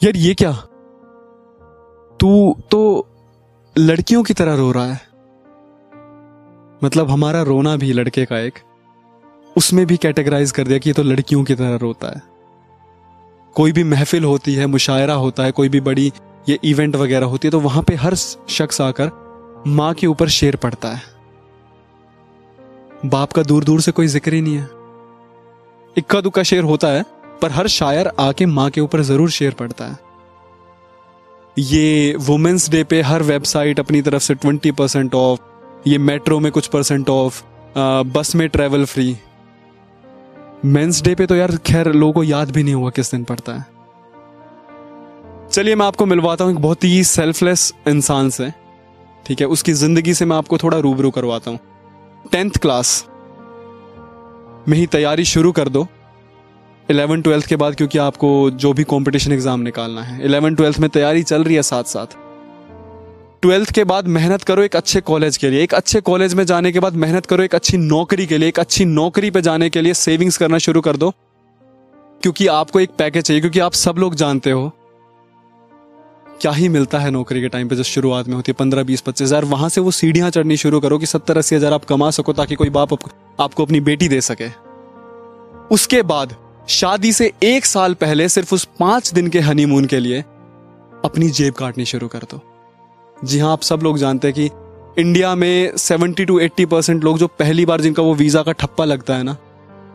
यार ये क्या? तू तो लड़कियों की तरह रो रहा है। मतलब हमारा रोना भी लड़के का एक, उसमें भी कैटेगराइज कर दिया कि ये तो लड़कियों की तरह रोता है। कोई भी महफिल होती है, मुशायरा होता है, कोई भी बड़ी ये इवेंट वगैरह होती है तो वहाँ पे हर शख्स आकर माँ के ऊपर शेर पड़ता है। बाप का दूर दूर से कोई ज़िक्र ही नहीं है। इक्का दुक्का शेर होता है पर हर शायर आके माँ के ऊपर ज़रूर शेर पड़ता है। ये वुमेंस डे पे हर वेबसाइट अपनी तरफ़ से ट्वेंटी परसेंट ऑफ़ ये मेट्रो में कुछ परसेंट ऑफ़ बस में ट्रेवल फ्री मेंस डे पे तो यार खैर लोगों को याद भी नहीं हुआ किस दिन पड़ता है। चलिए मैं आपको मिलवाता हूँ एक बहुत ही सेल्फलेस इंसान से, ठीक है? उसकी ज़िंदगी से मैं आपको थोड़ा रूबरू करवाता हूँ। टेंथ क्लास में ही तैयारी शुरू कर दो। इलेवन ट्वेल्थ के बाद क्योंकि आपको जो भी कंपटीशन एग्ज़ाम निकालना है। इलेवन ट्वेल्थ में तैयारी चल रही है साथ साथ ट्वेल्थ के बाद मेहनत करो एक अच्छे कॉलेज के लिए। एक अच्छे कॉलेज में जाने के बाद मेहनत करो एक अच्छी नौकरी के लिए। एक अच्छी नौकरी पे जाने के लिए सेविंग्स करना शुरू कर दो। क्योंकि आपको एक पैकेज चाहिए, क्योंकि आप सब लोग जानते हो। क्या ही मिलता है नौकरी के टाइम पे जो शुरुआत में होती है, पंद्रह, बीस, पच्चीस हज़ार। वहाँ से वो सीढ़ियाँ चढ़नी शुरू करो कि सत्तर, अस्सी हज़ार आप कमा सको ताकि कोई बाप आपको अपनी बेटी दे सके। उसके बाद शादी से एक साल पहले सिर्फ़ उस पाँच दिन के हनीमून के लिए अपनी जेब काटनी शुरू कर दो। जी हाँ आप सब लोग जानते हैं कि इंडिया में सेवेंटी टू एट्टी परसेंट लोग जो पहली बार जिनका वो वीज़ा का ठप्पा लगता है ना,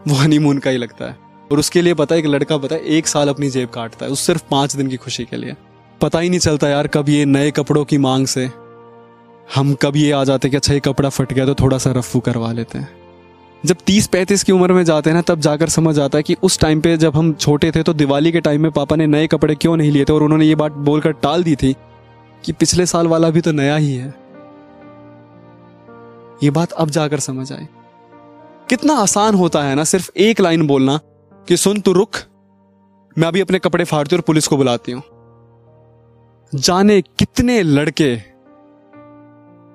वो हनीमून का ही लगता है। और उसके लिए पता है, एक लड़का पता है, एक साल अपनी जेब काटता है, उस सिर्फ़ पाँच दिन की खुशी के लिए। पता ही नहीं चलता यार, कब ये नए कपड़ों की मांग से हम कब ये आ जाते कि अच्छा ये कपड़ा फट गया तो थोड़ा सा रफू करवा लेते हैं। जब तीस पैंतीस की उम्र में जाते हैं ना, तब जाकर समझ आता है कि उस टाइम पे जब हम छोटे थे तो दिवाली के टाइम में पापा ने नए कपड़े क्यों नहीं लिए थे और उन्होंने ये बात बोलकर टाल दी थी कि पिछले साल वाला भी तो नया ही है। ये बात अब जाकर समझ आई। कितना आसान होता है ना, सिर्फ़ एक लाइन बोलना कि सुन तू रुक, मैं अभी अपने कपड़े फाड़ती और पुलिस को बुलाती हूँ। जाने कितने लड़के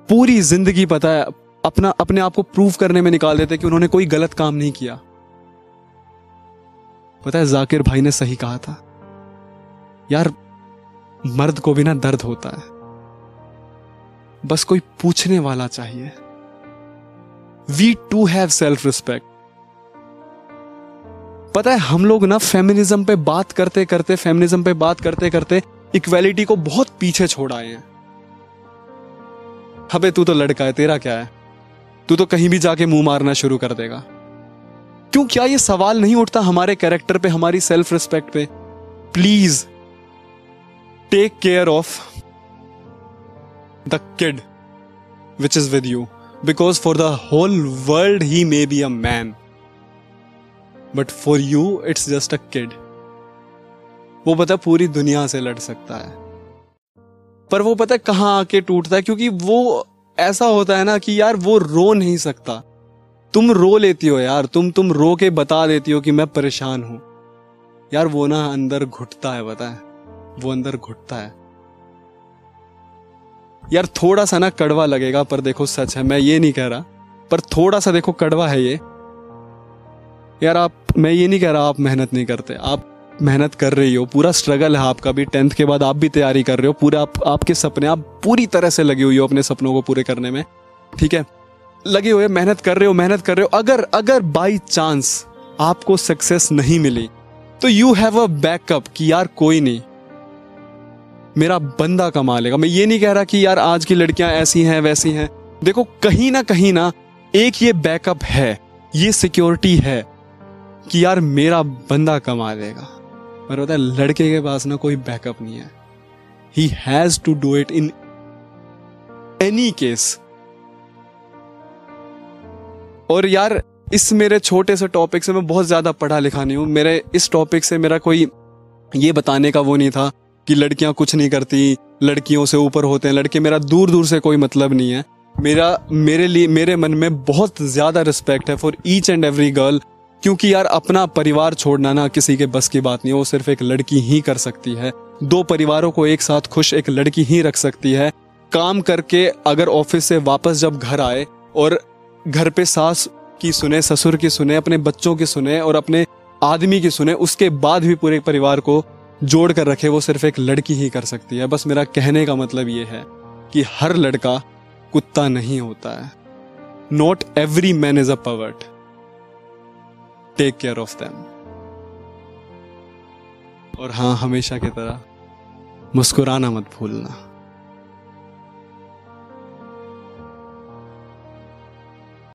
पूरी ज़िंदगी पता है अपना, अपने आप को प्रूव करने में निकाल देते कि उन्होंने कोई गलत काम नहीं किया। पता है, जाकिर भाई ने सही कहा था। यार, मर्द को भी ना दर्द होता है। बस कोई पूछने वाला चाहिए। We too have self respect पता है, हम लोग ना फेमिनिज्म पे बात करते करते फेमिनिज्म पे बात करते करते इक्वेलिटी को बहुत पीछे छोड़ आए हैं। अबे तू तो लड़का है, तेरा क्या है? तू तो कहीं भी जाके मुँह मारना शुरू कर देगा। क्यों, क्या ये सवाल नहीं उठता हमारे कैरेक्टर पे, हमारी सेल्फ रिस्पेक्ट पे? Please take care of the kid which is with you because for the whole world he may be a man but for you it's just a kid वो पता पूरी दुनिया से लड़ सकता है। पर वो पता कहाँ आके टूटता है, क्योंकि वो ऐसा होता है ना कि यार वो रो नहीं सकता। तुम रो लेती हो यार, तुम तुम रो के बता देती हो कि मैं परेशान हूँ। यार वो ना अंदर घुटता है है? वो अंदर घुटता है। यार थोड़ा सा ना कड़वा लगेगा, पर देखो सच है, मैं ये नहीं कह रहा, पर थोड़ा सा देखो कड़वा है ये। यार आप, मैं ये नहीं कह रहा, आप मेहनत नहीं करते, आप मेहनत कर रही हो, पूरा स्ट्रगल है आपका भी टेंथ के बाद आप भी तैयारी कर रहे हो, पूरे आप, आपके सपने, आप पूरी तरह से लगी हुई हो अपने सपनों को पूरे करने में, ठीक है? लगे हुए, मेहनत कर रहे हो, मेहनत कर रहे हो, अगर अगर बाई चांस आपको सक्सेस नहीं मिली तो यू हैव अ बैकअप कि यार कोई नहीं, मेरा बंदा कमा लेगा। मैं ये नहीं कह रहा कि यार आज की लड़कियाँ ऐसी हैं, वैसी हैं। देखो, कहीं ना कहीं ना एक ये बैकअप है, ये सिक्योरिटी है कि यार मेरा बंदा कमा लेगा। पर होता है, लड़के के पास ना कोई बैकअप नहीं है। He has to do it in any case और यार, इस मेरे छोटे से टॉपिक से मैं बहुत ज़्यादा पढ़ा लिखा नहीं हूँ। मेरे इस टॉपिक से मेरा कोई ये बताने का वो नहीं था कि लड़कियाँ कुछ नहीं करती, लड़कियों से ऊपर होते हैं। लड़के मेरा दूर दूर से कोई मतलब नहीं है। मेरा, मेरे लिए, मेरे मन में बहुत ज़्यादा रिस्पेक्ट है for each and every girl क्योंकि यार अपना परिवार छोड़ना ना किसी के बस की बात नहीं है वो सिर्फ़ एक लड़की ही कर सकती है। दो परिवारों को एक साथ खुश एक लड़की ही रख सकती है। काम करके अगर ऑफ़िस से वापस जब घर आए और घर पे सास की सुने, ससुर की सुने, अपने बच्चों की सुने और अपने आदमी की सुने, उसके बाद भी पूरे परिवार को जोड़ कर रखे, वो सिर्फ़ एक लड़की ही कर सकती है। बस मेरा कहने का मतलब ये है कि हर लड़का कुत्ता नहीं होता है। Not every man is a pervert take care of them और हाँ हमेशा की तरह मुस्कुराना मत भूलना।